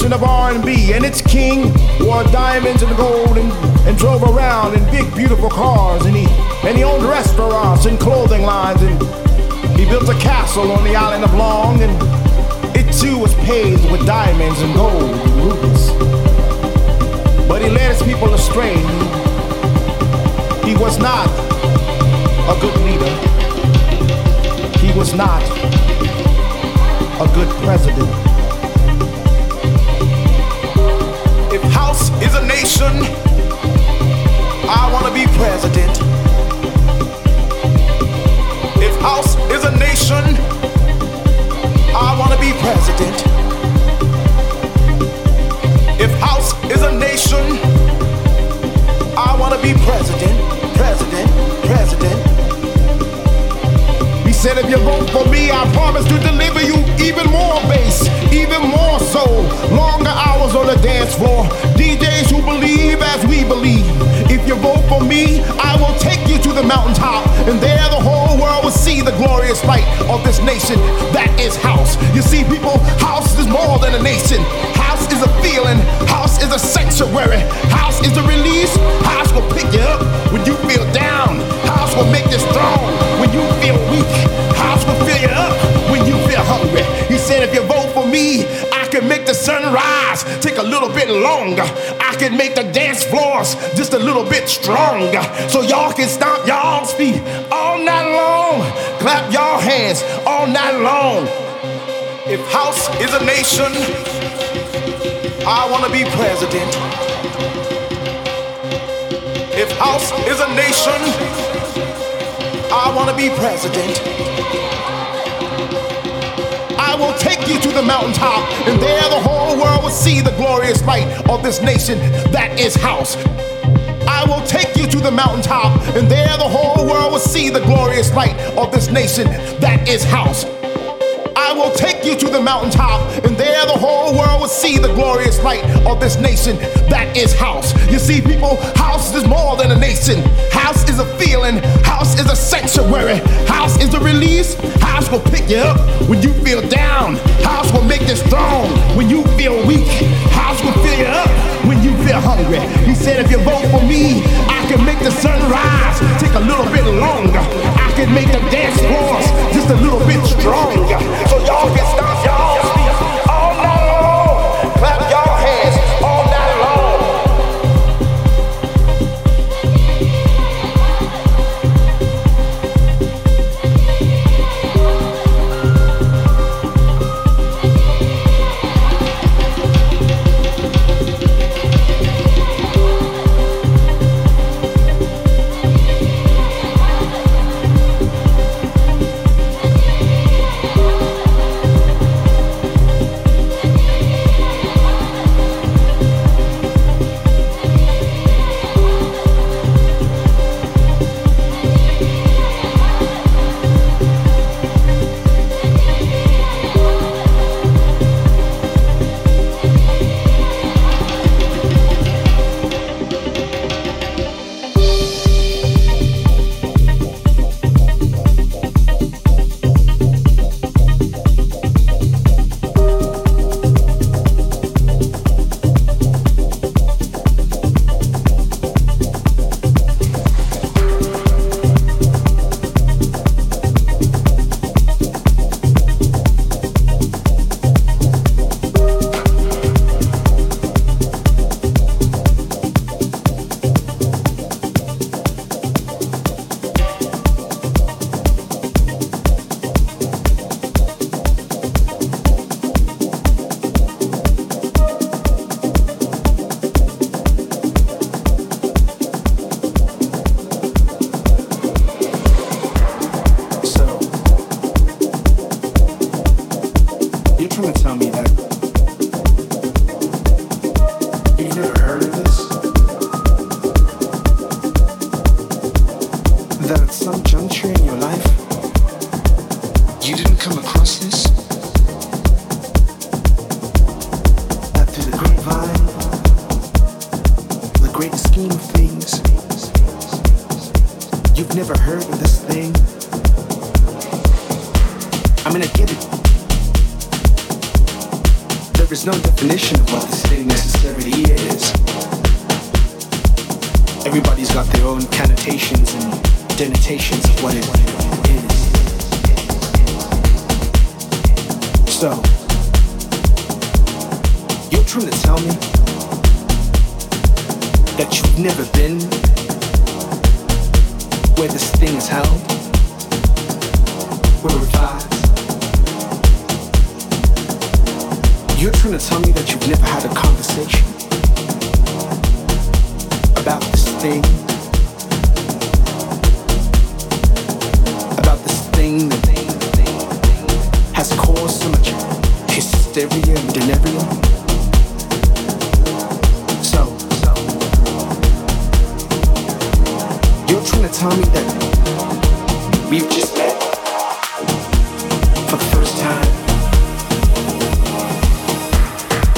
nation of R&B, and its king wore diamonds and gold and, and drove around in big, beautiful cars, and he and he owned restaurants and clothing lines, and He built a castle on the island of Long, and it too was paved with diamonds and gold and rubies. But he led his people astray. He was not a good leader. He was not president. If house is a nation, I want to be president. I will take you to the mountaintop, and there the whole world will see the glorious light of this nation that is house. I will take you to the mountaintop, and there the whole world will see the glorious light of this nation that is house. I will take you to the mountaintop, there the whole world will see the glorious light of this nation that is house. You see, people, house is more than a nation. House is a feeling, house is a sanctuary, house is a release. House will pick you up when you feel down, house will make you strong when you feel weak. House will fill you up when you feel hungry. He said, if you vote for me, I can make the sun rise, take a little bit longer. I can make the dance floors just a little bit stronger. So y'all can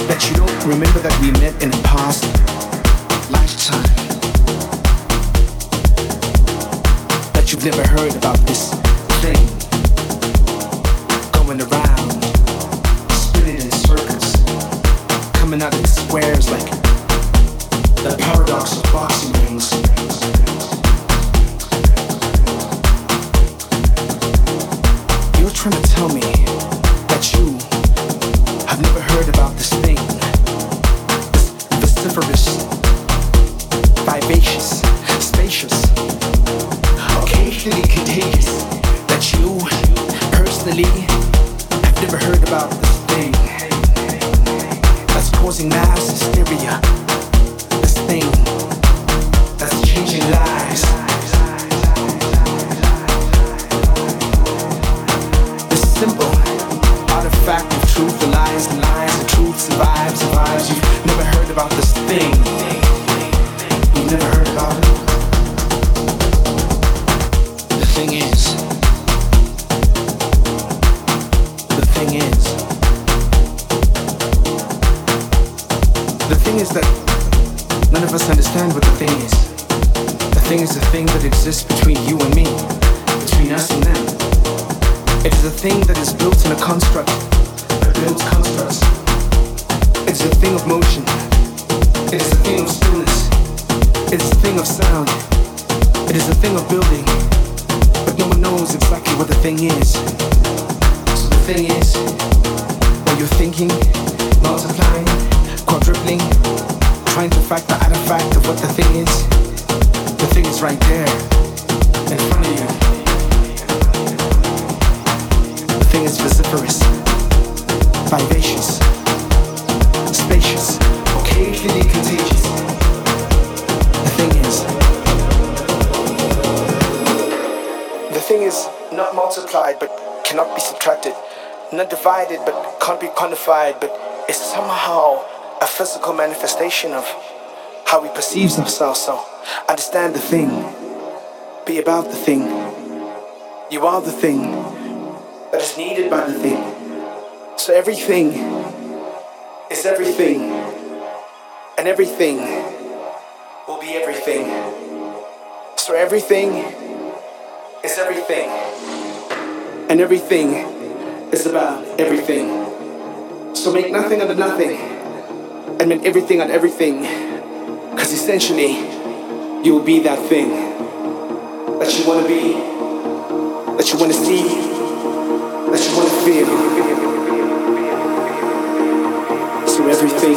that you don't remember that we met in a past lifetime. That you've never heard about this thing going around, spinning in circles, coming out in squares like the paradox of boxing rings. You're trying to tell me that you have never heard about this vociferous, vivacious, spacious, occasionally contagious. That you personally have never heard about. artifact, the artifact of what the thing is. The thing is right there, in front of you. The thing is vociferous, vivacious, spacious, occasionally contagious. The thing is. The thing is not multiplied but cannot be subtracted, not divided but can't be quantified, but it's somehow a physical manifestation of how he perceives himself. So understand the thing, be about the thing. You are the thing that is needed by the thing. So everything is everything, and everything will be everything. So everything is everything, and everything is about everything. So make nothing out of nothing, and make everything out of everything. Because essentially, you will be that thing that you want to be, that you want to see, that you want to feel. So everything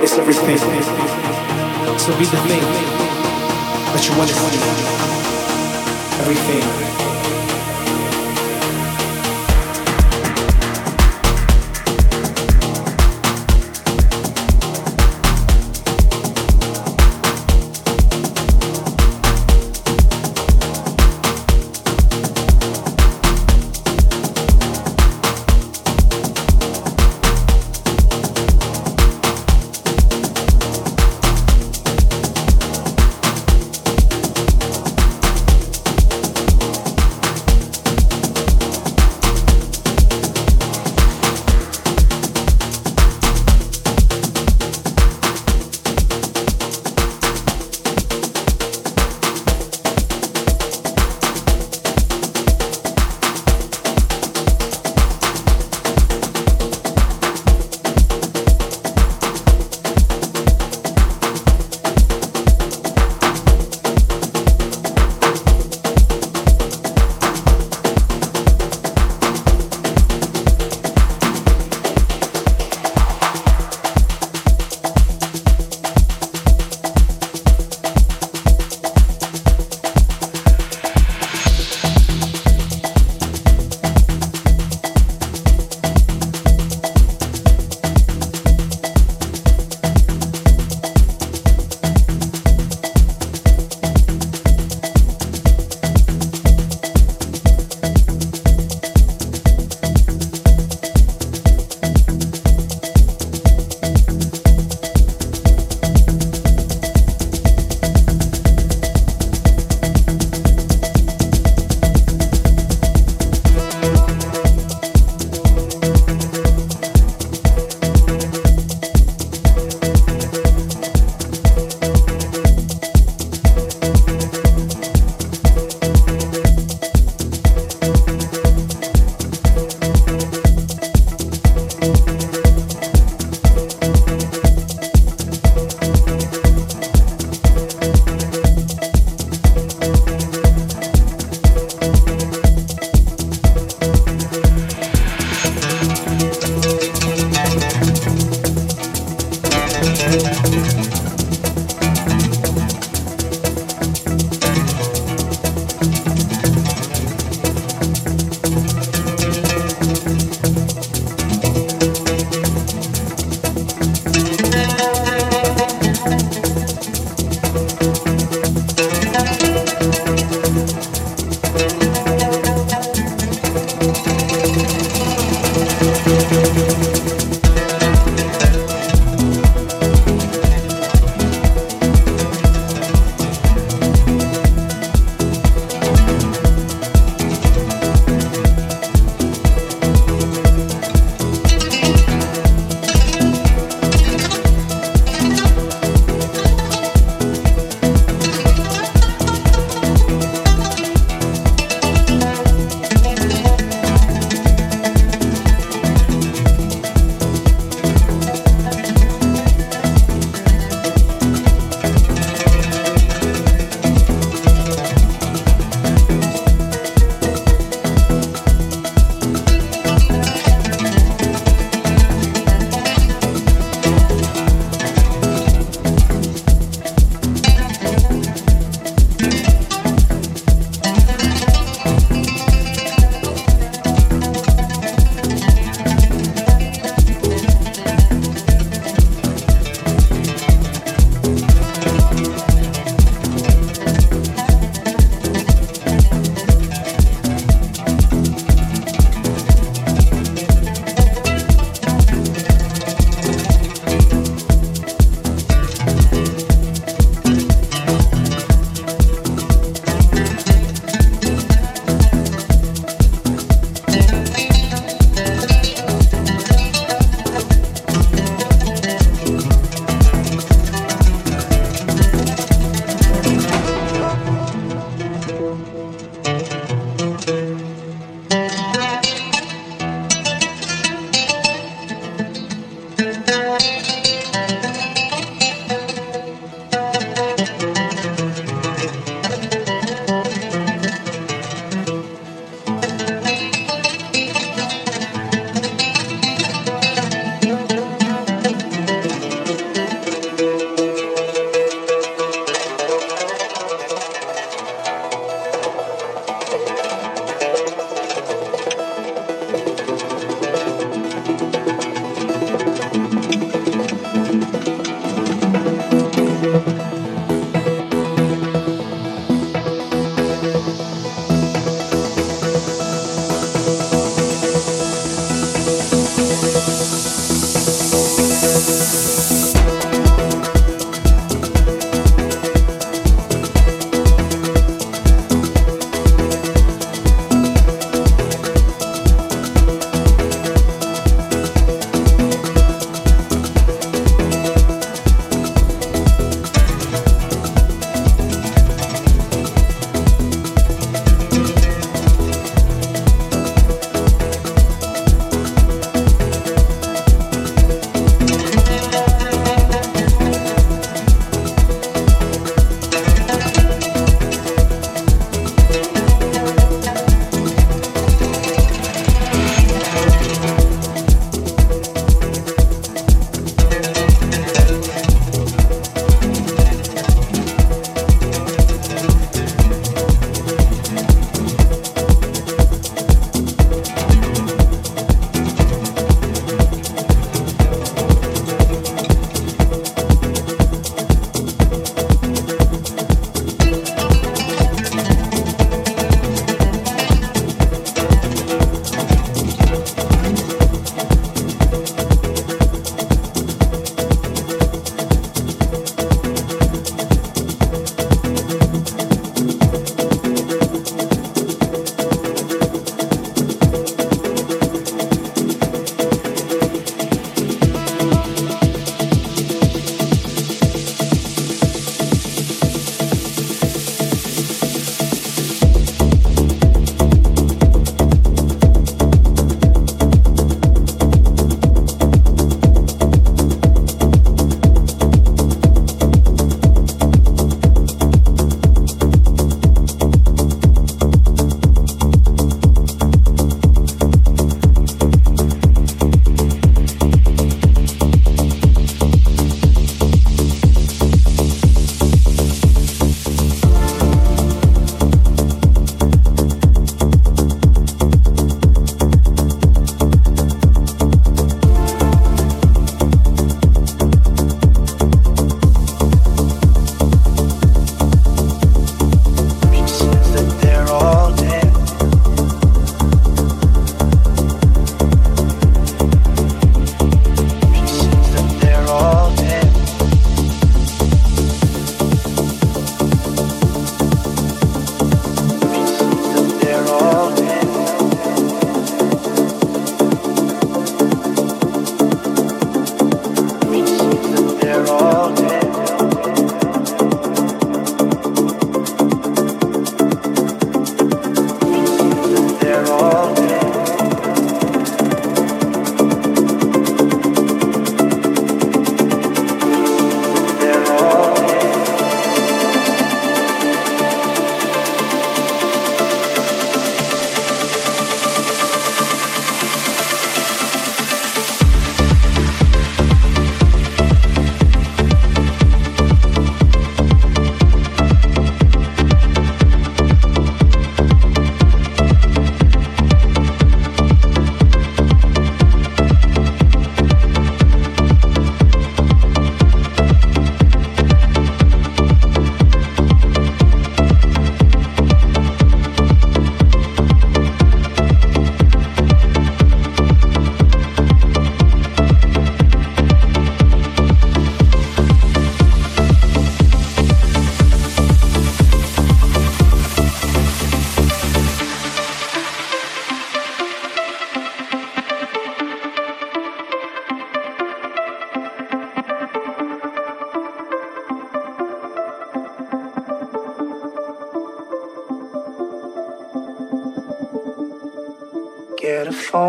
is everything. So be the thing that you want to be. Everything.